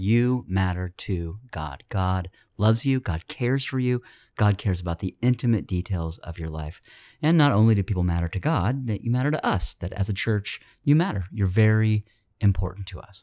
You matter to God. God loves you. God cares for you. God cares about the intimate details of your life. And not only do people matter to God, that you matter to us, that as a church, you matter. You're very important to us.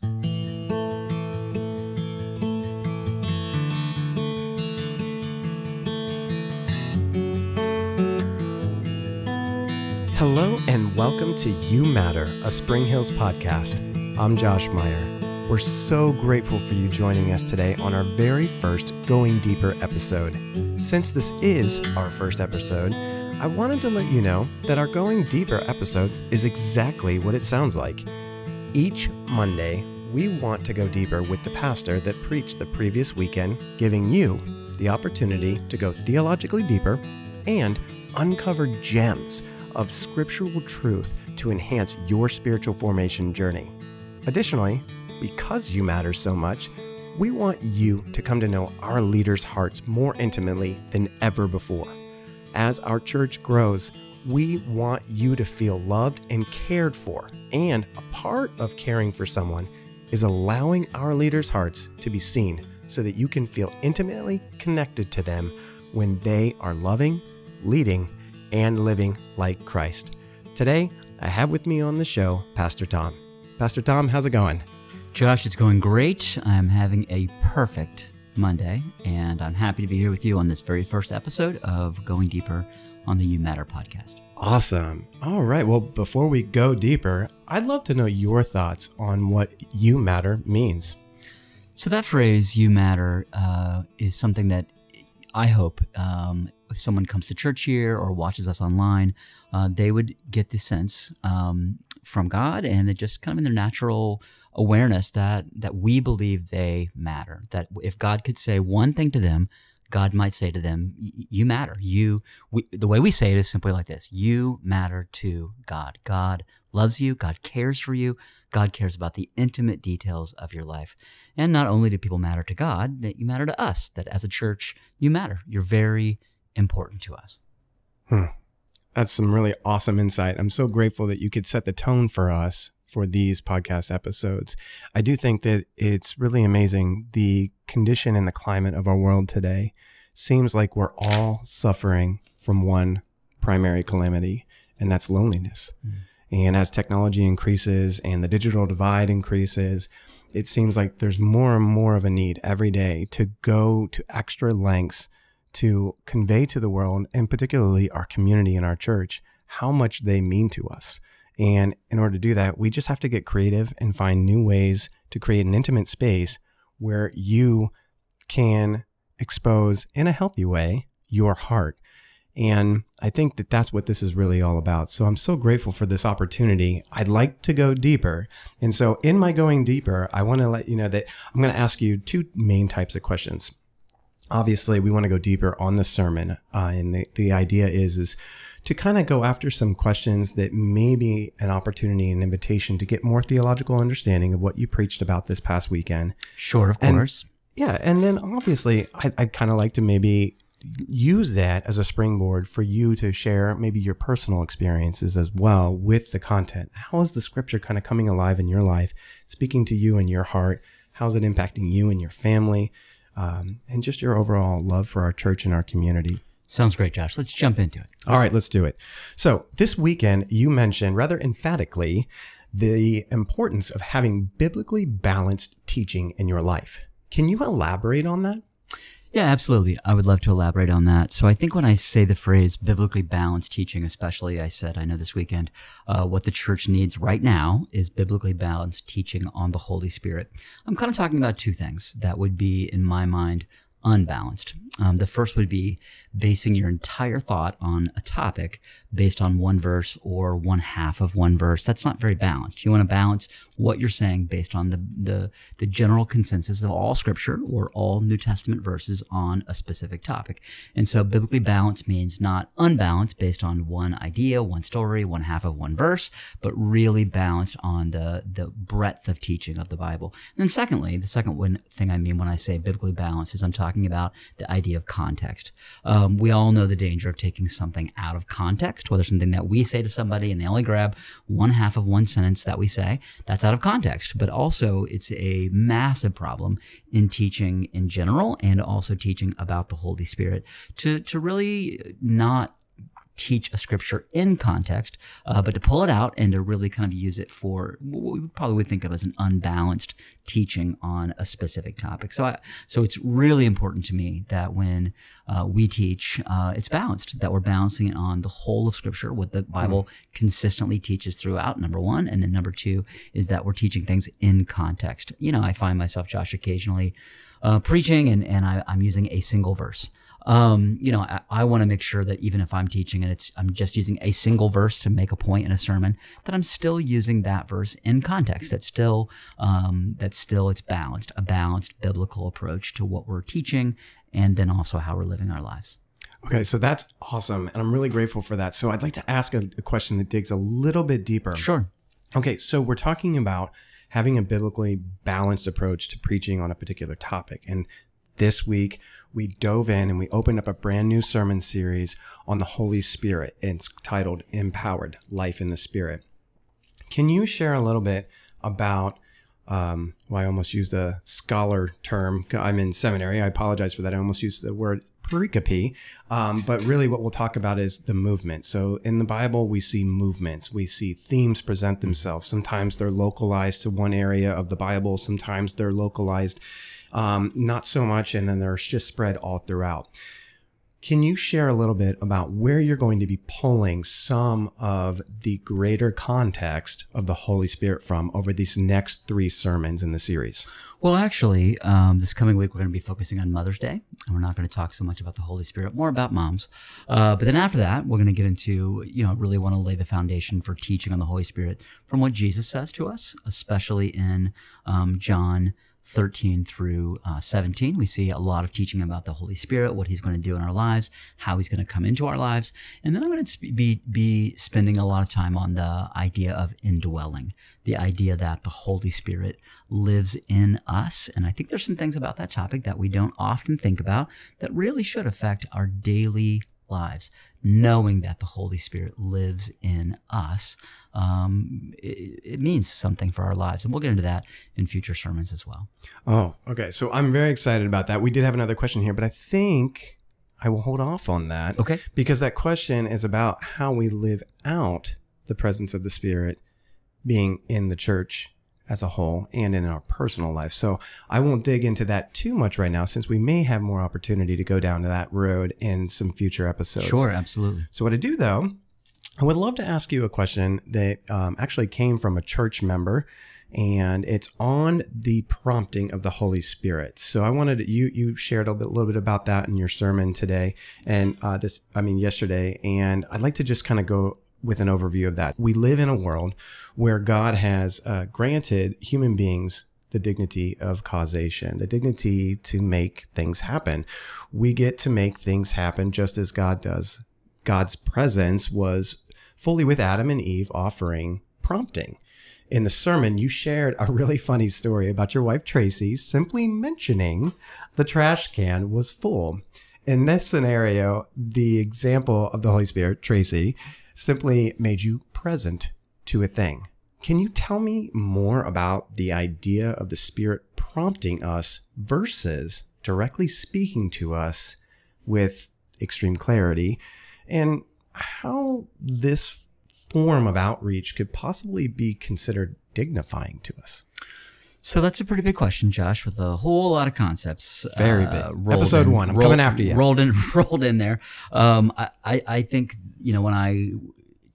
Hello and welcome to You Matter, a Spring Hills podcast. I'm Josh Meyer. We're so grateful for you joining us today on our very first Going Deeper episode. Since this is our first episode, I wanted to let you know that our Going Deeper episode is exactly what it sounds like. Each Monday, we want to go deeper with the pastor that preached the previous weekend, giving you the opportunity to go theologically deeper and uncover gems of scriptural truth to enhance your spiritual formation journey. Additionally, because you matter so much, we want you to come to know our leaders' hearts more intimately than ever before. As our church grows, we want you to feel loved and cared for. And a part of caring for someone is allowing our leaders' hearts to be seen so that you can feel intimately connected to them when they are loving, leading, and living like Christ. Today, I have with me on the show Pastor Tom. Pastor Tom, how's it going? Josh, it's going great. I'm having a perfect Monday, and I'm happy to be here with you on this very first episode of Going Deeper on the You Matter podcast. Awesome. All right. Well, before we go deeper, I'd love to know your thoughts on what You Matter means. So, that phrase, You Matter, uh, is something that I hope um, if someone comes to church here or watches us online, uh, they would get the sense um, from God and it just kind of in their natural awareness that that we believe they matter. That if God could say one thing to them, God might say to them, "You matter. You." We, the way we say it is simply like this: "You matter to God. God loves you. God cares for you. God cares about the intimate details of your life." And not only do people matter to God, that you matter to us. That as a church, you matter. You're very important to us. Hmm. That's some really awesome insight. I'm so grateful that you could set the tone for us for these podcast episodes. I do think that it's really amazing. The condition and the climate of our world today seems like we're all suffering from one primary calamity, and that's loneliness. Mm. And as technology increases and the digital divide increases, it seems like there's more and more of a need every day to go to extra lengths to convey to the world, and particularly our community and our church, how much they mean to us. And in order to do that, we just have to get creative and find new ways to create an intimate space where you can expose in a healthy way your heart. And I think that that's what this is really all about. So I'm so grateful for this opportunity. I'd like to go deeper. And so in my going deeper, I want to let you know that I'm going to ask you two main types of questions obviously we want to go deeper on the sermon uh, and the, the idea is is to kind of go after some questions that may be an opportunity an invitation to get more theological understanding of what you preached about this past weekend. Sure of and, course. Yeah and then obviously i'd, I'd kind of like to maybe use that as a springboard for you to share maybe your personal experiences as well with the content. How is the scripture kind of coming alive in your life speaking to you and your heart? How's it impacting you and your family um, and just your overall love for our church and our community. Sounds great, Josh. Let's jump into it. All right, let's do it. So, this weekend, you mentioned rather emphatically the importance of having biblically balanced teaching in your life. Can you elaborate on that? Yeah, absolutely. I would love to elaborate on that. So I think when I say the phrase biblically balanced teaching, especially, I said, I know this weekend, uh, what the church needs right now is biblically balanced teaching on the Holy Spirit. I'm kind of talking about two things that would be, in my mind, unbalanced. Um, the first would be basing your entire thought on a topic based on one verse or one half of one verse. That's not very balanced. You want to balance what you're saying based on the, the, the general consensus of all scripture or all New Testament verses on a specific topic. And so biblically balanced means not unbalanced based on one idea, one story, one half of one verse, but really balanced on the, the breadth of teaching of the Bible. And then secondly, the second one thing I mean when I say biblically balanced is I'm talking talking about the idea of context. Uh, Um, we all know the danger of taking something out of context, whether something that we say to somebody and they only grab one half of one sentence that we say, that's out of context. But also, it's a massive problem in teaching in general and also teaching about the Holy Spirit to, to really not teach a scripture in context, uh, but to pull it out and to really kind of use it for what we probably would think of as an unbalanced teaching on a specific topic. So, I, so it's really important to me that when uh, we teach, uh, it's balanced. That we're balancing it on the whole of Scripture, what the Bible mm. consistently teaches throughout. Number one, and then number two is that we're teaching things in context. You know, I find myself, Josh, occasionally. Uh, preaching and, and I, I'm using a single verse um, you know, I, I want to make sure that even if I'm teaching and it's I'm just using a single verse to make a point in a sermon, that I'm still using that verse in context. That still um, that still it's balanced, a balanced biblical approach to what we're teaching, and then also how we're living our lives. Okay, so that's awesome, and I'm really grateful for that. So I'd like to ask a, a question that digs a little bit deeper. Sure. Okay, so we're talking about having a biblically balanced approach to preaching on a particular topic. And this week, we dove in and we opened up a brand new sermon series on the Holy Spirit. It's titled Empowered Life in the Spirit. Can you share a little bit about? Um, well, I almost used a scholar term. I'm in seminary. I apologize for that. I almost used the word pericope. Um, but really, what we'll talk about is the movement. So in the Bible, we see movements, we see themes present themselves. Sometimes they're localized to one area of the Bible, sometimes they're localized um, not so much, and then they're just spread all throughout. Can you share a little bit about where you're going to be pulling some of the greater context of the Holy Spirit from over these next three sermons in the series? Well, actually, um, this coming week we're going to be focusing on Mother's Day, and we're not going to talk so much about the Holy Spirit, more about moms. Uh, but then after that, we're going to get into, you know, really want to lay the foundation for teaching on the Holy Spirit from what Jesus says to us, especially in um, John 13 through uh, 17. We see a lot of teaching about the Holy Spirit, what He's going to do in our lives, how He's going to come into our lives. And then I'm going to be, be spending a lot of time on the idea of indwelling, the idea that the Holy Spirit lives in us. And I think there's some things about that topic that we don't often think about that really should affect our daily lives, knowing that the Holy Spirit lives in us. Um, it, it, means something for our lives. And we'll get into that in future sermons as well. Oh, okay. So I'm very excited about that. We did have another question here, but I think I will hold off on that. Okay. Because that question is about how we live out the presence of the Spirit being in the church as a whole and in our personal life. So I won't dig into that too much right now since we may have more opportunity to go down to that road in some future episodes. Sure, absolutely. So what I do though, I would love to ask you a question that um, actually came from a church member and it's on the prompting of the Holy Spirit. So I wanted to, you you shared a bit, little bit about that in your sermon today, and uh, this I mean yesterday, and I'd like to just kind of go with an overview of that. We live in a world where God has uh, granted human beings the dignity of causation, the dignity to make things happen. We get to make things happen just as God does. God's presence was fully with Adam and Eve offering prompting. In the sermon, you shared a really funny story about your wife Tracy simply mentioning the trash can was full. In this scenario, the example of the Holy Spirit, Tracy, simply made you present to a thing. Can you tell me more about the idea of the Spirit prompting us versus directly speaking to us with extreme clarity and how this form of outreach could possibly be considered dignifying to us? So that's a pretty big question, Josh, with a whole lot of concepts. Very uh, big. Episode in, one. I'm rolled, coming after you. Rolled in, rolled in there. Um, I, I, I think you know when I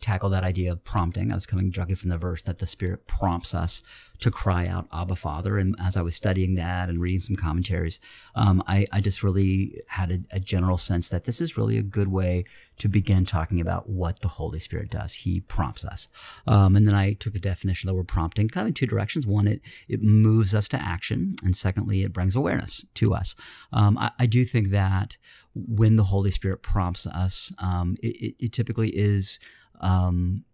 tackle that idea of prompting, I was coming directly from the verse that the Spirit prompts us to cry out, Abba, Father. And as I was studying that and reading some commentaries, um, I, I, just really had a, a, general sense that this is really a good way to begin talking about what the Holy Spirit does. He prompts us. Um, and then I took the definition the word prompting kind of in two directions. One, it, it moves us to action. And secondly, it brings awareness to us. Um, I, I, do think that when the Holy Spirit prompts us, um, it, it, it, typically is um,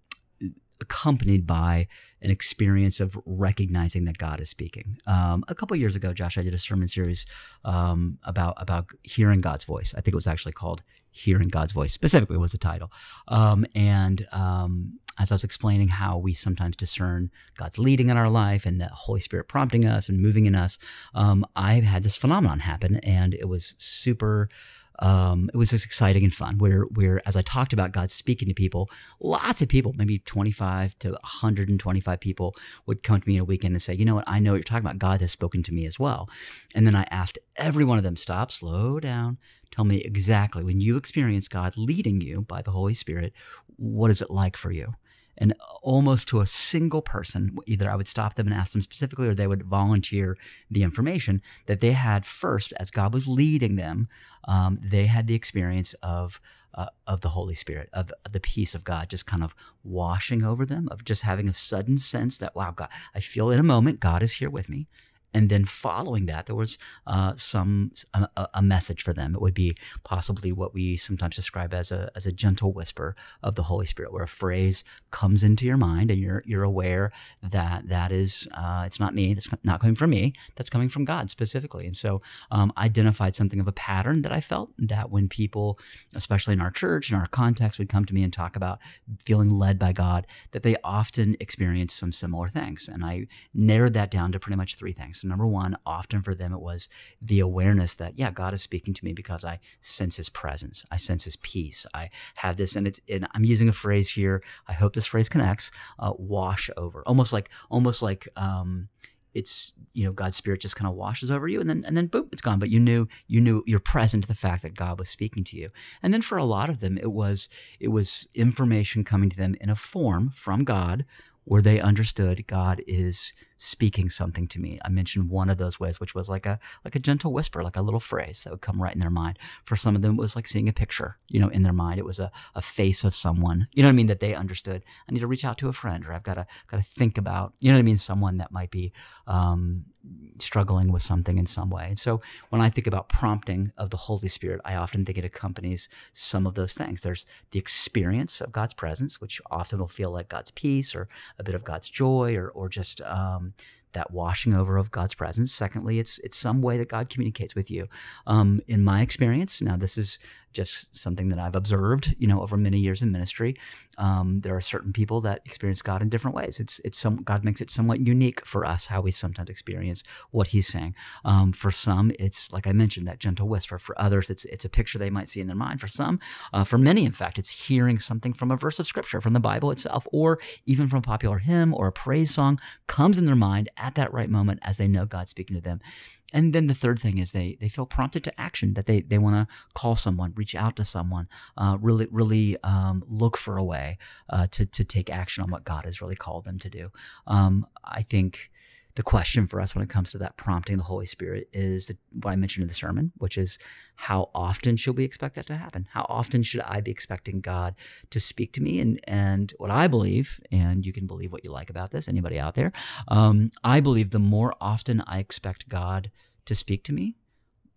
accompanied by an experience of recognizing that God is speaking. Um, a couple years ago, Josh, I did a sermon series um, about about hearing God's voice. I think it was actually called "Hearing God's Voice." Specifically, was the title. Um, and um, as I was explaining how we sometimes discern God's leading in our life and the Holy Spirit prompting us and moving in us, um, I had this phenomenon happen, and it was super um, it was just exciting and fun. Where, where as I talked about God speaking to people, lots of people, maybe 25 to 125 people, would come to me in a weekend and say, "You know what? I know what you're talking about. God has spoken to me as well." And then I asked every one of them, "Stop, slow down. Tell me exactly when you experience God leading you by the Holy Spirit. What is it like for you?" And almost to a single person, either I would stop them and ask them specifically, or they would volunteer the information that they had first, as God was leading them, um, they had the experience of uh, of the Holy Spirit, of the peace of God, just kind of washing over them, of just having a sudden sense that wow, God, I feel in a moment God is here with me and then following that there was uh, some a, a, message for them. It would be possibly what we sometimes describe as a, as a gentle whisper of the holy spirit where a phrase comes into your mind and you're you're aware that that is uh, it's not me that's not coming from me that's coming from god specifically. And so um, identified something of a pattern that i felt that when people especially in our church in our context would come to me and talk about feeling led by god that they often experience some similar things. And i narrowed that down to pretty much three things so, number one, often for them, it was the awareness that, yeah, God is speaking to me because I sense his presence. I sense his peace. I have this, and it's, and I'm using a phrase here. I hope this phrase connects, uh, wash over, almost like, almost like, um, it's you know God's spirit just kind of washes over you and then and then boom it's gone but you knew you knew you're present to the fact that God was speaking to you and then for a lot of them it was it was information coming to them in a form from God where they understood God is speaking something to me. I mentioned one of those ways, which was like a like a gentle whisper, like a little phrase that would come right in their mind. For some of them, it was like seeing a picture, you know, in their mind. It was a, a face of someone, you know what I mean, that they understood. I need to reach out to a friend, or I've got to got to think about, you know what I mean, someone that might be um, struggling with something in some way. And so when I think about prompting of the Holy Spirit, I often think it accompanies some of those things. There's the experience of God's presence, which often will feel like God's peace or a bit of God's joy or or just um, that washing over of God's presence. Secondly, it's it's some way that God communicates with you. Um, in my experience, now this is just something that I've observed, you know, over many years in ministry. Um, there are certain people that experience God in different ways. It's it's some God makes it somewhat unique for us how we sometimes experience what He's saying. Um, for some, it's like I mentioned that gentle whisper. For others, it's it's a picture they might see in their mind. For some, uh, for many, in fact, it's hearing something from a verse of Scripture, from the Bible itself, or even from a popular hymn or a praise song comes in their mind at that right moment as they know God's speaking to them. And then the third thing is they they feel prompted to action that they they want to call someone, reach out to someone, uh, really really um, look for a way uh, to to take action on what God has really called them to do. Um, I think the question for us when it comes to that prompting the Holy Spirit is what I mentioned in the sermon, which is how often should we expect that to happen? How often should I be expecting God to speak to me? And and what I believe, and you can believe what you like about this, anybody out there, um, I believe the more often I expect God to speak to me,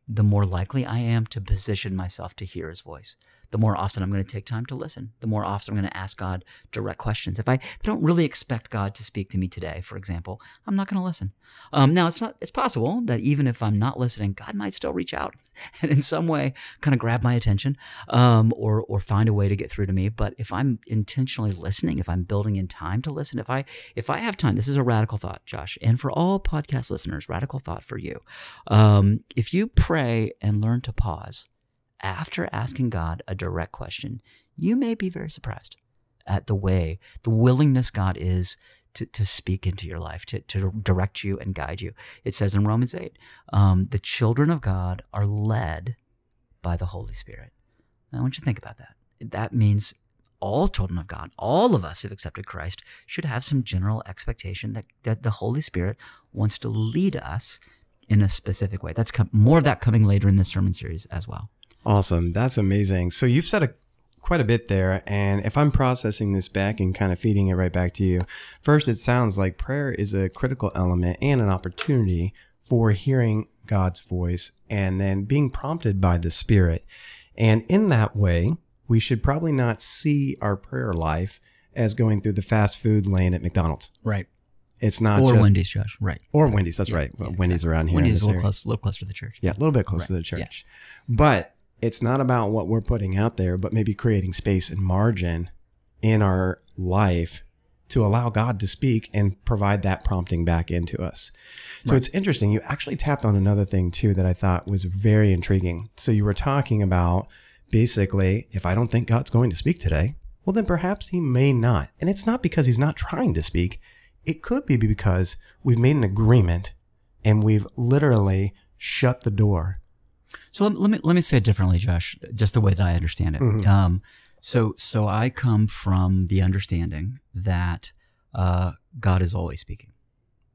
the more likely I am to position myself to hear His voice the more often I'm going to take time to listen, the more often I'm going to ask God direct questions. If I, if I don't really expect God to speak to me today, for example, I'm not going to listen. Um, now, it's not it's possible that even if I'm not listening, God might still reach out and in some way kind of grab my attention um, or or find a way to get through to me. But if I'm intentionally listening, if I'm building in time to listen, if I if I have time, this is a radical thought, Josh, and for all podcast listeners, radical thought for you. Um, if you pray and learn to pause after asking God a direct question, you may be very surprised at the way, the willingness God is to, to speak into your life, to, to direct you and guide you. It says in Romans 8, um, the children of God are led by the Holy Spirit. Now, I want you to think about that. That means all children of God, all of us who've accepted Christ, should have some general expectation that, that the Holy Spirit wants to lead us in a specific way. That's com- more of that coming later in this sermon series as well. Awesome. That's amazing. So you've said a, quite a bit there. And if I'm processing this back and kind of feeding it right back to you, first, it sounds like prayer is a critical element and an opportunity for hearing God's voice and then being prompted by the Spirit. And in that way, we should probably not see our prayer life as going through the fast food lane at McDonald's. Right. It's not or just, Wendy's, Josh. Right. or Wendy's. That's right. Well, yeah, Wendy's around here. Wendy's a little close, a little closer to the church. Yeah, a little bit closer to the Right, yeah. church. But it's not about what we're putting out there, but maybe creating space and margin in our life to allow God to speak and provide that prompting back into us. So it's interesting. You actually tapped on another thing too that I thought was very intriguing. So you were talking about basically, if I don't think God's going to speak today, well, then perhaps he may not. And it's not because he's not trying to speak. It could be because we've made an agreement and we've literally shut the door So let, let me let me say it differently, Josh, just the way that I understand it. Mhm. Um, so so I come from the understanding that uh, God is always speaking,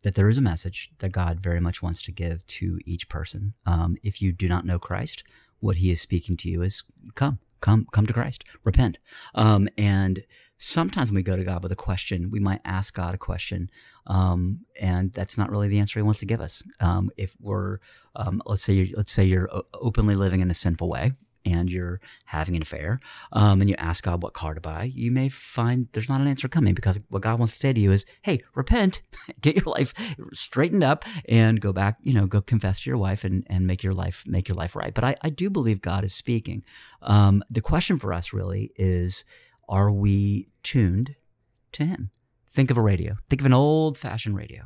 that there is a message that God very much wants to give to each person. Um, if you do not know Christ, what He is speaking to you is come, come, come to Christ, repent. Um, and sometimes when we go to God with a question, we might ask God a question, um, and that's not really the answer He wants to give us. Um, if we're um, let's say you're, let's say you're openly living in a sinful way and you're having an affair um, and you ask god what car to buy you may find there's not an answer coming because what god wants to say to you is hey repent get your life straightened up and go back you know go confess to your wife and, and make your life make your life right but i, I do believe god is speaking um, the question for us really is are we tuned to him think of a radio think of an old fashioned radio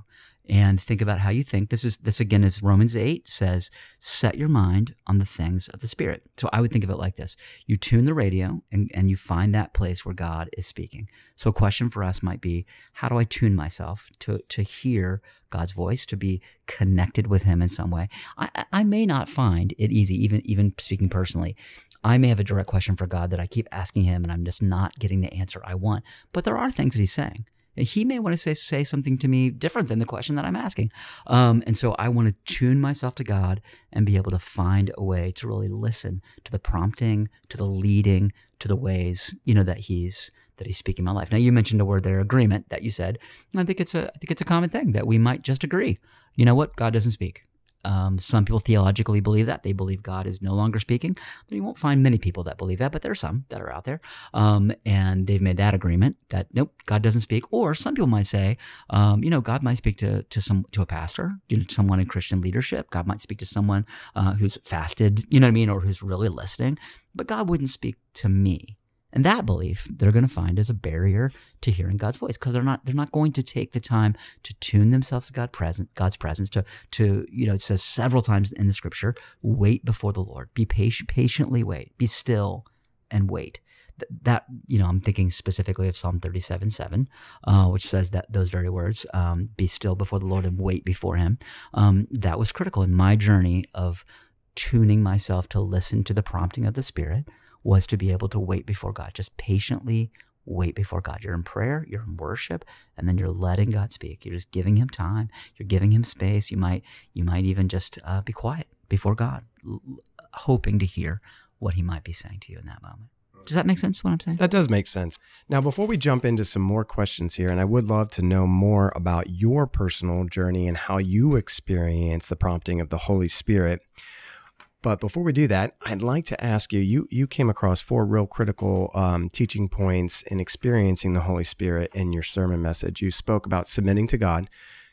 and think about how you think. This is this again is Romans 8 says, set your mind on the things of the spirit. So I would think of it like this. You tune the radio and, and you find that place where God is speaking. So a question for us might be, how do I tune myself to to hear God's voice, to be connected with him in some way? I, I- I may not find it easy, even even speaking personally. I may have a direct question for God that I keep asking him and I'm just not getting the answer I want. But there are things that he's saying. He may want to say say something to me different than the question that I'm asking, um, and so I want to tune myself to God and be able to find a way to really listen to the prompting, to the leading, to the ways you know that He's that He's speaking my life. Now you mentioned a word there, agreement, that you said. I think it's a I think it's a common thing that we might just agree. You know what? God doesn't speak. Um, some people theologically believe that. They believe God is no longer speaking. You won't find many people that believe that, but there are some that are out there. Um, and they've made that agreement that nope, God doesn't speak. Or some people might say, um, you know, God might speak to to some to a pastor, you know, someone in Christian leadership. God might speak to someone uh, who's fasted, you know what I mean, or who's really listening. But God wouldn't speak to me. And that belief they're going to find is a barrier to hearing God's voice because they're not they're not going to take the time to tune themselves to God present God's presence to to you know it says several times in the scripture wait before the Lord. Be patient patiently wait. Be still and wait. Th- that you know I'm thinking specifically of Psalm 37 7 uh, which says that those very words um, be still before the Lord and wait before him. Um, that was critical in my journey of tuning myself to listen to the prompting of the Spirit was to be able to wait before God, just patiently wait before God. You're in prayer, you're in worship, and then you're letting God speak. You're just giving Him time. You're giving Him space. You might, you might even just uh, be quiet before God, l- hoping to hear what He might be saying to you in that moment. Does that make sense? What I'm saying? That does make sense. Now, before we jump into some more questions here, and I would love to know more about your personal journey and how you experience the prompting of the Holy Spirit. But before we do that, I'd like to ask you you, you came across four real critical um, teaching points in experiencing the Holy Spirit in your sermon message. You spoke about submitting to God,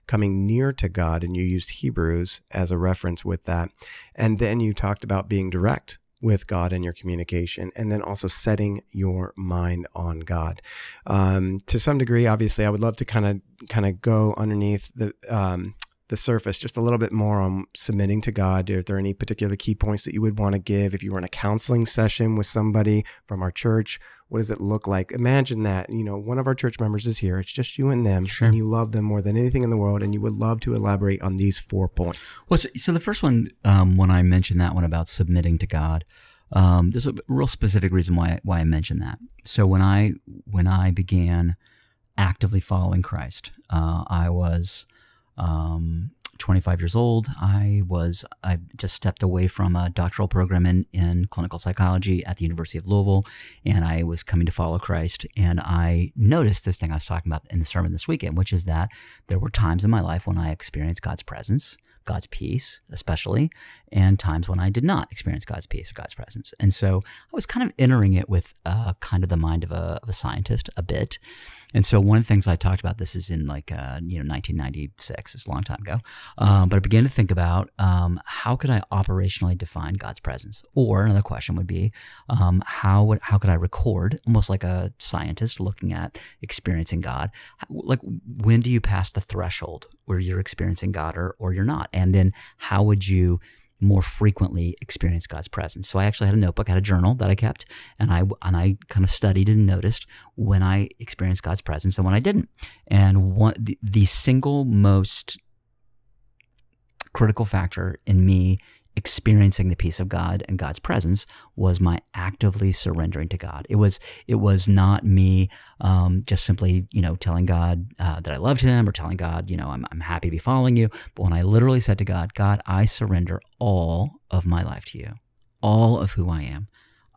coming near to God, and you used Hebrews as a reference with that. And then you talked about being direct with God in your communication, and then also setting your mind on God. Um, to some degree, obviously, I would love to kind of kind of go underneath the um, the surface just a little bit more on submitting to God. Are there any particular key points that you would want to give if you were in a counseling session with somebody from our church? What does it look like? Imagine that, you know, one of our church members is here. It's just you and them, Sure. and you love them more than anything in the world, and you would love to elaborate on these four points. Well, so, so the first one, um, when I mentioned that one about submitting to God, um, there's a real specific reason why why I mentioned that. So when I when I began actively following Christ, uh, I was um, 25 years old. I was I just stepped away from a doctoral program in in clinical psychology at the University of Louisville, and I was coming to follow Christ. And I noticed this thing I was talking about in the sermon this weekend, which is that there were times in my life when I experienced God's presence God's peace, especially, and times when I did not experience God's peace or God's presence. And so I was kind of entering it with uh, kind of the mind of a, of a scientist a bit. And so one of the things I talked about, this is in like, uh, you know, 1996, it's a long time ago. Um, but I began to think about um, how could I operationally define God's presence? Or another question would be, um, how would, how could I record, almost like a scientist looking at experiencing God? Like, when do you pass the threshold where you're experiencing God or, or you're not? And then how would you more frequently experience God's presence. So I actually had a notebook, had a journal that I kept, and I and I kind of studied and noticed when I experienced God's presence and when I didn't. And one the, the single most critical factor in me experiencing the peace of God and God's presence was my actively surrendering to God. It was it was not me um, just simply you know telling God uh, that I loved Him or telling God you know I'm I'm happy to be following you. But when I literally said to God, God, I surrender all of my life to you, all of who I am.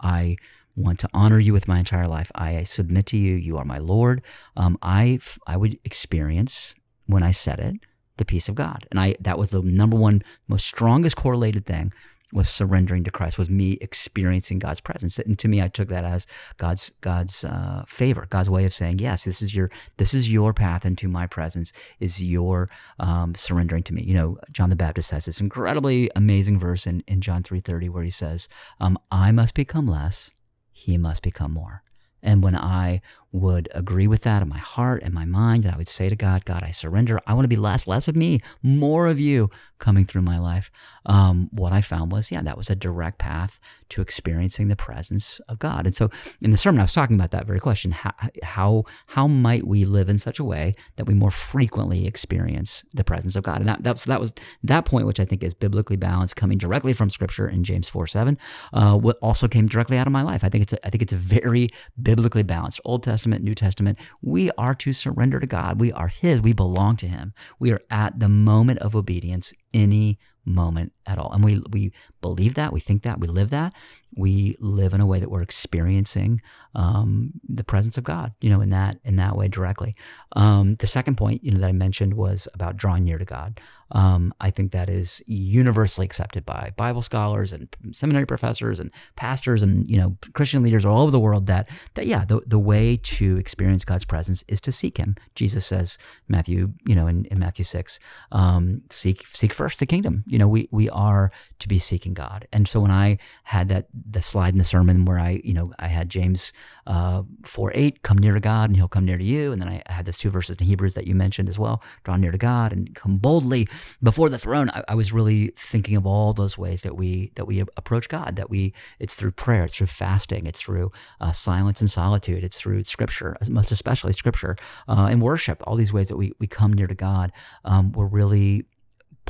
I want to honor you with my entire life. I submit to you. You are my Lord. Um, I I would experience when I said it the peace of God. And I that was the number one most strongest correlated thing was surrendering to Christ, was me experiencing God's presence. And to me, I took that as God's God's uh, favor, God's way of saying, yes, this is your this is your path into my presence. Is your um, surrendering to me? You know, John the Baptist has this incredibly amazing verse in in John three thirty where he says, um, "I must become less, He must become more." And when I would agree with that in my heart and my mind, and I would say to God, God, I surrender. I want to be less, less of me, more of you coming through my life. Um, what I found was, yeah, that was a direct path to experiencing the presence of God. And so in the sermon, I was talking about that very question. How, how, how might we live in such a way that we more frequently experience the presence of God? And that, that, was, that was that point, which I think is biblically balanced, coming directly from scripture in James 4, 7, uh, what also came directly out of my life. I think it's a, I think it's a very biblically balanced Old Testament Testament, New Testament, we are to surrender to God. We are His. We belong to Him. We are at the moment of obedience any moment at all. And we, we believe that, we think that, we live that. We live in a way that we're experiencing um, the presence of God, you know, in that in that way directly. Um, the second point, you know, that I mentioned was about drawing near to God. Um, I think that is universally accepted by Bible scholars and seminary professors and pastors and you know Christian leaders all over the world. That that yeah, the the way to experience God's presence is to seek Him. Jesus says, Matthew, you know, in, in Matthew six, um, seek seek first the kingdom. You know, we we are to be seeking God. And so when I had that the slide in the sermon where I you know I had James uh, 4 8, come near to God and he'll come near to you. And then I had those two verses in Hebrews that you mentioned as well draw near to God and come boldly before the throne. I, I was really thinking of all those ways that we that we approach God, that we it's through prayer, it's through fasting, it's through uh, silence and solitude, it's through scripture, most especially scripture uh, and worship, all these ways that we, we come near to God. Um, we're really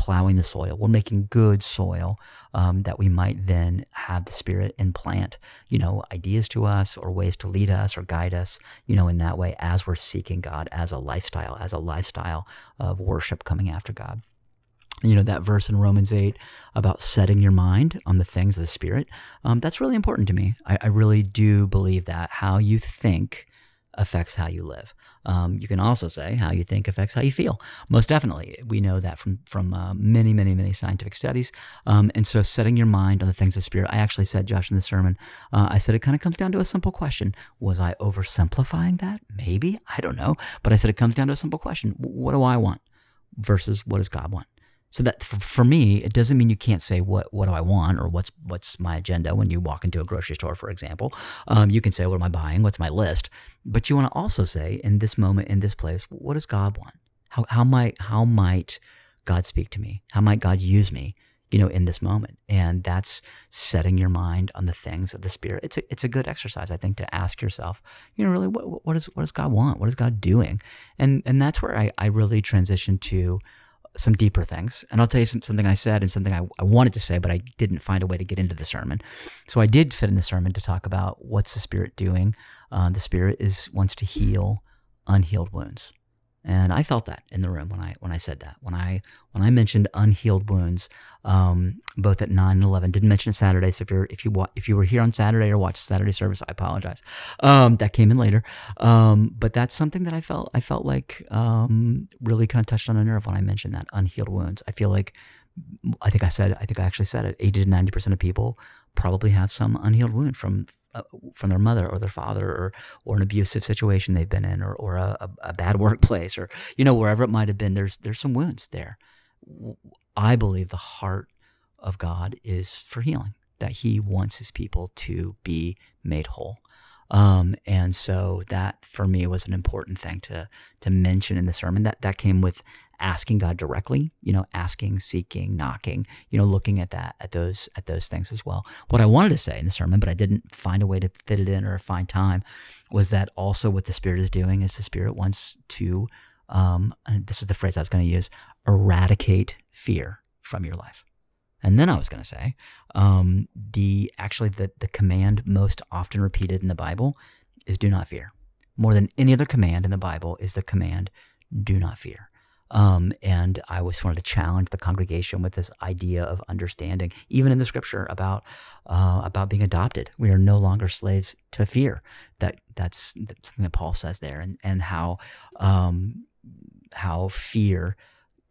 plowing the soil. We're making good soil um, that we might then have the Spirit implant, you know, ideas to us or ways to lead us or guide us, you know, in that way as we're seeking God as a lifestyle, as a lifestyle of worship coming after God you know that verse in romans 8 about setting your mind on the things of the spirit um, that's really important to me I, I, really do believe that how you think affects how you live. Um, you can also say how you think affects how you feel. Most definitely, we know that from from uh, many, many, many scientific studies. Um, and so, setting your mind on the things of spirit. I actually said, Josh, in the sermon, uh, I said it kind of comes down to a simple question: Was I oversimplifying that? Maybe I don't know, but I said it comes down to a simple question: What do I want versus what does God want? So that for, for, me, it doesn't mean you can't say what what do I want or what's what's my agenda when you walk into a grocery store, for example. Um, you can say what am I buying? What's my list? But you want to also say in this moment, in this place, what does God want? How how might how might God speak to me? How might God use me? You know, in this moment, and that's setting your mind on the things of the Spirit. It's a it's a good exercise, I think, to ask yourself, you know, really, what what does what does God want? What is God doing? And and that's where I I really transition to some deeper things. And I'll tell you some, something I said and something I, I, wanted to say, but I didn't find a way to get into the sermon. So I did fit in the sermon to talk about what's the Spirit doing. Uh, the Spirit is wants to heal unhealed wounds. And I felt that in the room when I when I said that. When I when I mentioned unhealed wounds, um, both at nine and eleven. Didn't mention Saturday. So if you're if you wa- if you were here on Saturday or watched Saturday service, I apologize. Um, that came in later. Um, but that's something that I felt I felt like um, really kind of touched on a nerve when I mentioned that unhealed wounds. I feel like I think I said, I think I actually said it, 80 to 90% of people probably have some unhealed wound from uh, from their mother or their father or or an abusive situation they've been in or or a, a bad workplace or you know wherever it might have been there's there's some wounds there i believe the heart of god is for healing that he wants his people to be made whole um, and so that for me was an important thing to to mention in the sermon. That that came with asking God directly, you know, asking, seeking, knocking, you know, looking at that, at those, at those things as well. What I wanted to say in the sermon, but I didn't find a way to fit it in or find time, was that also what the Spirit is doing is the Spirit wants to, um, this is the phrase I was going to use, eradicate fear from your life. And then I was going to say, um, the actually the the command most often repeated in the Bible is "do not fear." More than any other command in the Bible is the command "do not fear." Um, and I always wanted to challenge the congregation with this idea of understanding, even in the Scripture, about uh, about being adopted. We are no longer slaves to fear. That that's, something that Paul says there, and and how um, how fear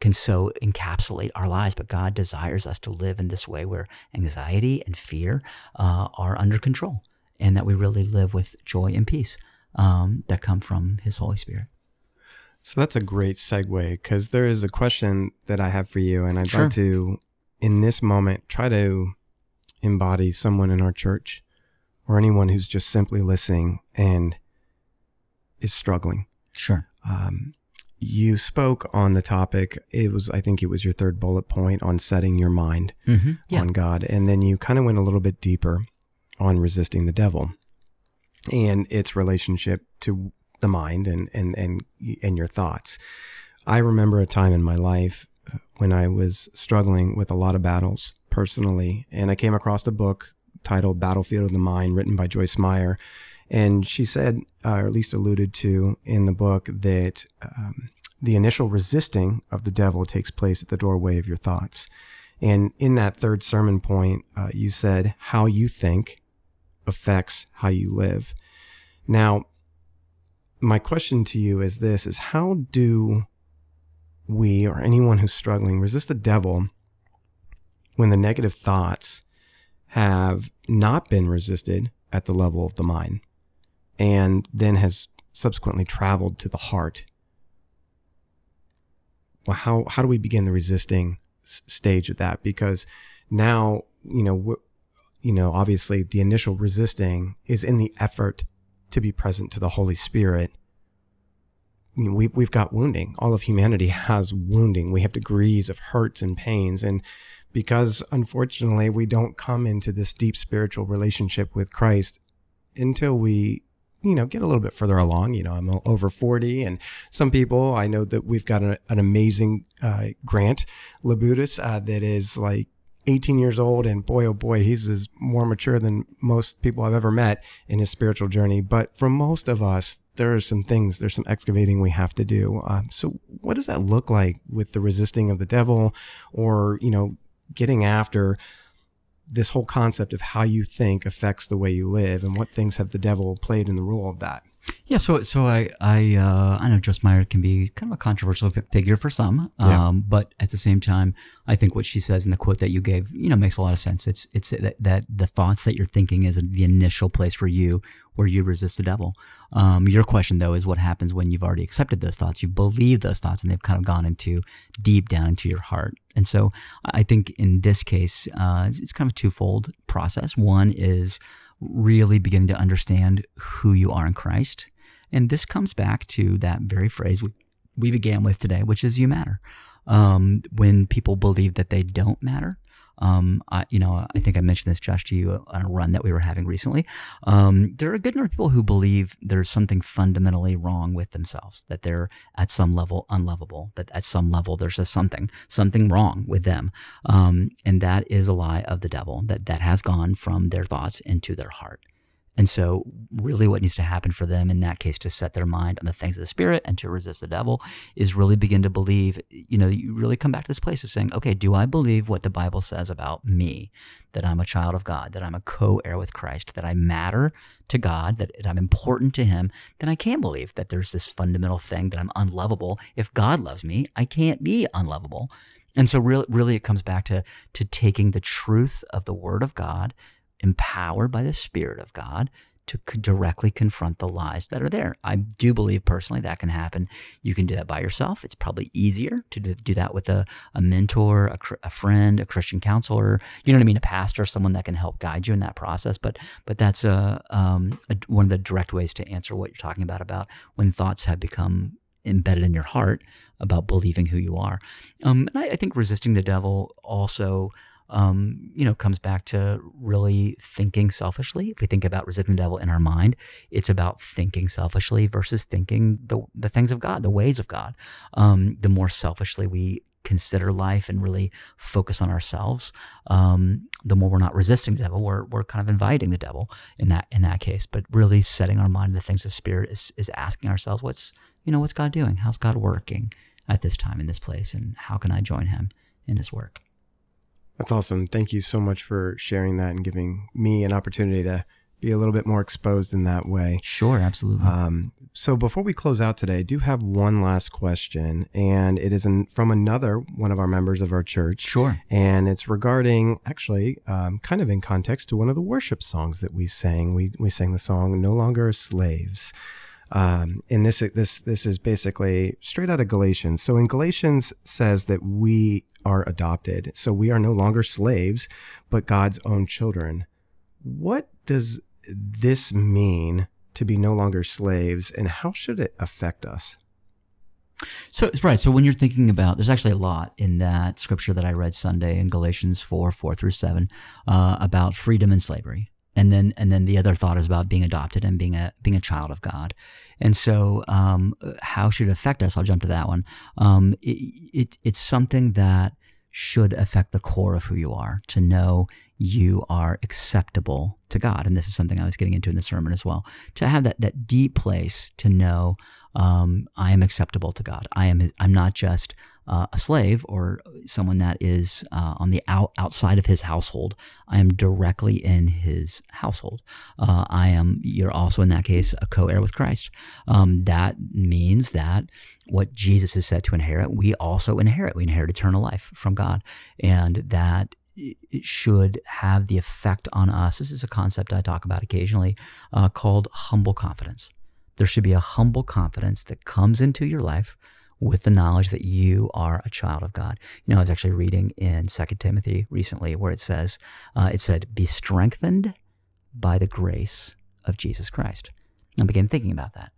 can so encapsulate our lives. But God desires us to live in this way where anxiety and fear uh, are under control and that we really live with joy and peace um, that come from His Holy Spirit. So that's a great segue because there is a question that I have for you, and I'd sure. like to, in this moment, try to embody someone in our church or anyone who's just simply listening and is struggling. Sure. Um, you spoke on the topic. It was, I think it was your third bullet point on setting your mind mm-hmm. yeah. on God. And then you kind of went a little bit deeper on resisting the devil and its relationship to the mind and, and, and, and your thoughts. I remember a time in my life uh, when I was struggling with a lot of battles personally, and I came across a book titled Battlefield of the Mind, written by Joyce Meyer. And she said, uh, or at least alluded to in the book, that um, the initial resisting of the devil takes place at the doorway of your thoughts. And in that third sermon point, uh, you said, how you think affects how you live. Now, my question to you is this is how do we or anyone who's struggling resist the devil when the negative thoughts have not been resisted at the level of the mind? and then has subsequently traveled to the heart. Well, how, how do we begin the resisting s- stage of that? Because now, you know, you know, obviously the initial resisting is in the effort to be present to the Holy Spirit. We, we've got wounding. All of humanity has wounding. We have degrees of hurts and pains. And because unfortunately we don't come into this deep spiritual relationship with Christ until we you know, get a little bit further along. You know, I'm over 40, and some people I know that we've got an, an amazing uh, Grant Labutus uh, that is like 18 years old, and boy, oh boy, he's is more mature than most people I've ever met in his spiritual journey. But for most of us, there are some things, there's some excavating we have to do. Um, so, what does that look like with the resisting of the devil, or you know, getting after? this whole concept of how you think affects the way you live and what things have the devil played in the role of that yeah, so so I I uh, I know Joyce Meyer can be kind of a controversial figure for some, um, yeah. but at the same time, I think what she says in the quote that you gave, you know, makes a lot of sense. It's it's that, that the thoughts that you're thinking is the initial place where you where you resist the devil. Um, your question though is what happens when you've already accepted those thoughts, you believe those thoughts, and they've kind of gone into deep down into your heart. And so I think in this case, uh, it's, it's kind of a twofold process. One is really beginning to understand who you are in Christ. And this comes back to that very phrase we, we began with today, which is you matter. Um, when people believe that they don't matter, um, I, you know, I think I mentioned this, Josh, to you on a run that we were having recently. Um, there are a good number of people who believe there's something fundamentally wrong with themselves, that they're at some level unlovable, that at some level there's a something, something wrong with them. Um, and that is a lie of the devil, that that has gone from their thoughts into their heart. And so, really, what needs to happen for them in that case to set their mind on the things of the Spirit and to resist the devil is really begin to believe, you know, you really come back to this place of saying, okay, do I believe what the Bible says about me? That I'm a child of God, that I'm a co heir with Christ, that I matter to God, that I'm important to Him, then I can believe that there's this fundamental thing that I'm unlovable. If God loves me, I can't be unlovable. And so really, really it comes back to, to taking the truth of the word of God, empowered by the spirit of God, to directly confront the lies that are there. I do believe personally that can happen. You can do that by yourself. It's probably easier to do that with a, a mentor, a, a, friend, a Christian counselor. You know what I mean? A pastor, someone that can help guide you in that process. But but that's a, um, a one of the direct ways to answer what you're talking about about when thoughts have become embedded in your heart about believing who you are. Um, and I, I think resisting the devil also um, you know, comes back to really thinking selfishly. If we think about resisting the devil in our mind, it's about thinking selfishly versus thinking the, the things of God, the ways of God. Um, the more selfishly we consider life and really focus on ourselves, um, the more we're not resisting the devil, we're, we're kind of inviting the devil in that in that case. But really setting our mind to the things of spirit is, is asking ourselves, what's you know what's God doing? How's God working at this time in this place, and how can I join Him in His work? That's awesome. Thank you so much for sharing that and giving me an opportunity to be a little bit more exposed in that way. Sure, absolutely. Um, so before we close out today, I do have one last question, and it is in, from another one of our members of our church. Sure. And it's regarding, actually, um, kind of in context to one of the worship songs that we sang. We we sang the song "No Longer Slaves." Um, and this this this is basically straight out of Galatians. So in Galatians says that we are adopted, so we are no longer slaves, but God's own children. What does this mean to be no longer slaves, and how should it affect us? So right. So when you're thinking about, there's actually a lot in that scripture that I read Sunday in Galatians four, four through seven, uh, about freedom and slavery and then and then the other thought is about being adopted and being a being a child of God. And so, um, how should it affect us? I'll jump to that one. Um, it, it, it's something that should affect the core of who you are. To know you are acceptable to God, and this is something I was getting into in the sermon as well. To have that that deep place to know um, I am acceptable to God. I am. I'm not just uh, a slave or someone that is uh, on the out, outside of his household. I am directly in his household. Uh, I am, you're also in that case, a co heir with Christ. Um, that means that what Jesus is said to inherit, we also inherit. We inherit eternal life from God. And that it should have the effect on us. This is a concept I talk about occasionally uh, called humble confidence. There should be a humble confidence that comes into your life with the knowledge that you are a child of God. You know, I was actually reading in Second Timothy recently where it says, uh, it said, be strengthened by the grace of Jesus Christ. I began thinking about that.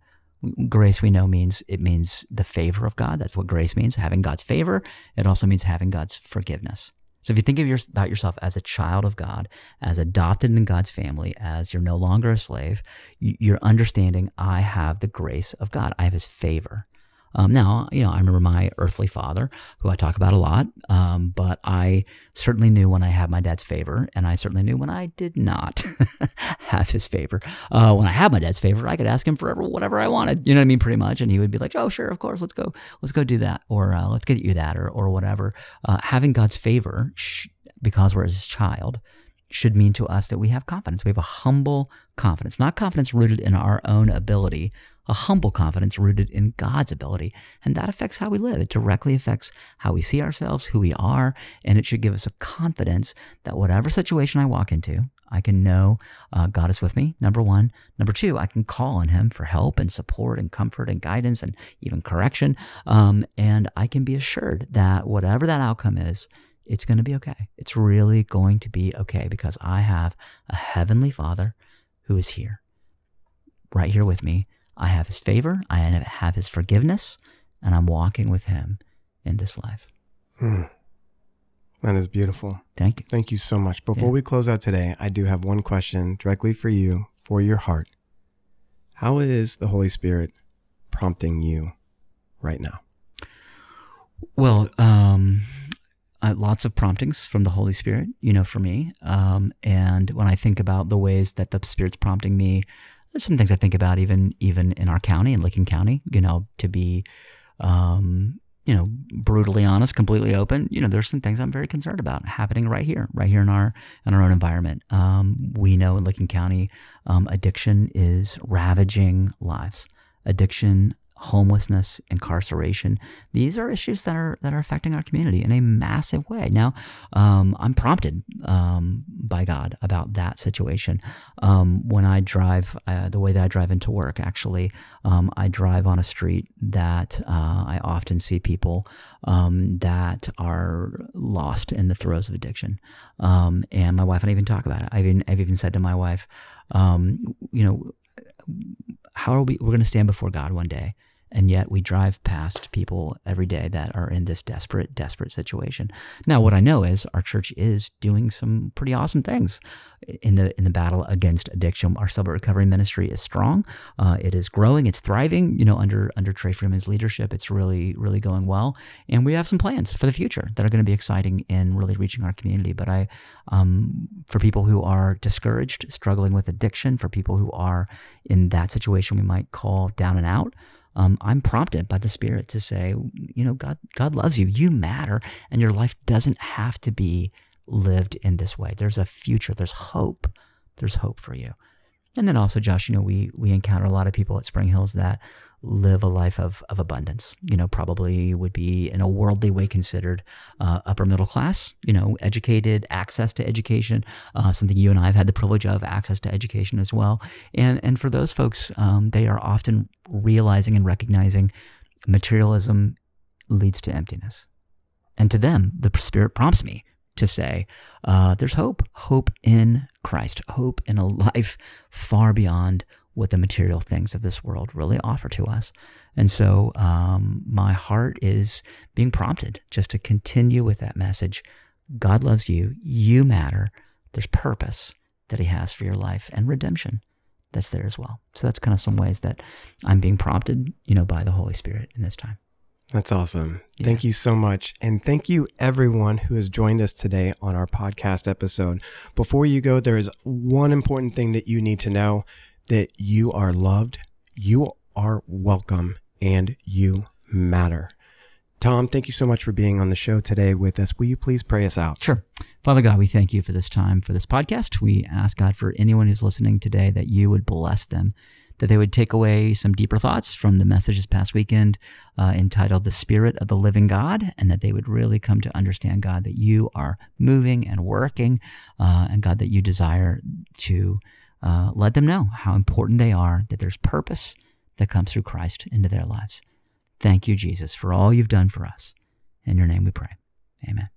Grace we know means it means the favor of God. That's what grace means, having God's favor. It also means having God's forgiveness. So if you think of your, about yourself as a child of God, as adopted in God's family, as you're no longer a slave, you're understanding I have the grace of God. I have his favor. Um, now, you know, I remember my earthly father, who I talk about a lot, um, but I certainly knew when I had my dad's favor, and I certainly knew when I did not have his favor. Uh, when I had my dad's favor, I could ask him for whatever I wanted. You know what I mean? Pretty much, and he would be like, "Oh, sure, of course, let's go, let's go do that, or uh, let's get you that, or or whatever." Uh, having God's favor, sh- because we're his child, should mean to us that we have confidence. We have a humble confidence, not confidence rooted in our own ability, a humble confidence rooted in God's ability. And that affects how we live. It directly affects how we see ourselves, who we are, and it should give us a confidence that whatever situation I walk into, I can know uh, God is with me, number one. Number two, I can call on Him for help and support and comfort and guidance and even correction. Um, and I can be assured that whatever that outcome is, it's going to be okay. It's really going to be okay because I have a heavenly Father who is here, right here with me, I have his favor, I have his forgiveness, and I'm walking with him in this life. Hmm. That is beautiful. Thank you. Thank you so much. Before yeah. we close out today, I do have one question directly for you, for your heart. How is the Holy Spirit prompting you right now? Well, um, uh, lots of promptings from the Holy Spirit, you know, for me. Um, and when I think about the ways that the Spirit's prompting me, there's some things I think about even even in our county, in Licking County, you know, to be, um, you know, brutally honest, completely open. You know, there's some things I'm very concerned about happening right here, right here in our in our own environment. Um, we know in Licking County, um, addiction is ravaging lives. Addiction homelessness, incarceration. These are issues that are that are affecting our community in a massive way. Now, um, I'm prompted um, by God about that situation. Um, when I drive, uh, the way that I drive into work, actually, um, I drive on a street that uh, I often see people um, that are lost in the throes of addiction. Um, and my wife and I even talk about it. I've even, I've even said to my wife, you know how are we we're going to stand before God one day and yet we drive past people every day that are in this desperate desperate situation. Now what i know is our church is doing some pretty awesome things in the in the battle against addiction. Our celebrate recovery ministry is strong. Uh, it is growing. It's thriving you know under under trey freeman's leadership. It's really really going well. And we have some plans for the future that are going to be exciting in really reaching our community. But i um, for people who are discouraged struggling with addiction for people who are in that situation we might call down and out um, I'm prompted by the Spirit to say, you know, God, God loves you. You matter, and your life doesn't have to be lived in this way. There's a future. There's hope. There's hope for you. And then also, Josh, you know, we we encounter a lot of people at Spring Hills that live a life of, of abundance. You know, probably would be in a worldly way considered uh, upper middle class, you know, educated, access to education, uh, something you and I have had the privilege of, access to education as well. And, and for those folks, um, they are often realizing and recognizing materialism leads to emptiness. And to them, the Spirit prompts me to say, uh, there's hope, hope in Christ, hope in a life far beyond what the material things of this world really offer to us. And so um, my heart is being prompted just to continue with that message. God loves you. You matter. There's purpose that He has for your life and redemption that's there as well. So that's kind of some ways that I'm being prompted, you know, by the Holy Spirit in this time. That's awesome. Yeah. Thank you so much. And thank you everyone who has joined us today on our podcast episode. Before you go, there is one important thing that you need to know that you are loved, you are welcome, and you matter. Tom, thank you so much for being on the show today with us. Will you please pray us out? Sure. Father God, we thank you for this time, for this podcast. We ask God for anyone who's listening today that you would bless them, that they would take away some deeper thoughts from the message this past weekend uh, entitled The Spirit of the Living God, and that they would really come to understand, God, that you are moving and working, uh, and God, that you desire to uh, let them know how important they are, that there's purpose that comes through Christ into their lives. Thank you, Jesus, for all you've done for us. In your name we pray. Amen.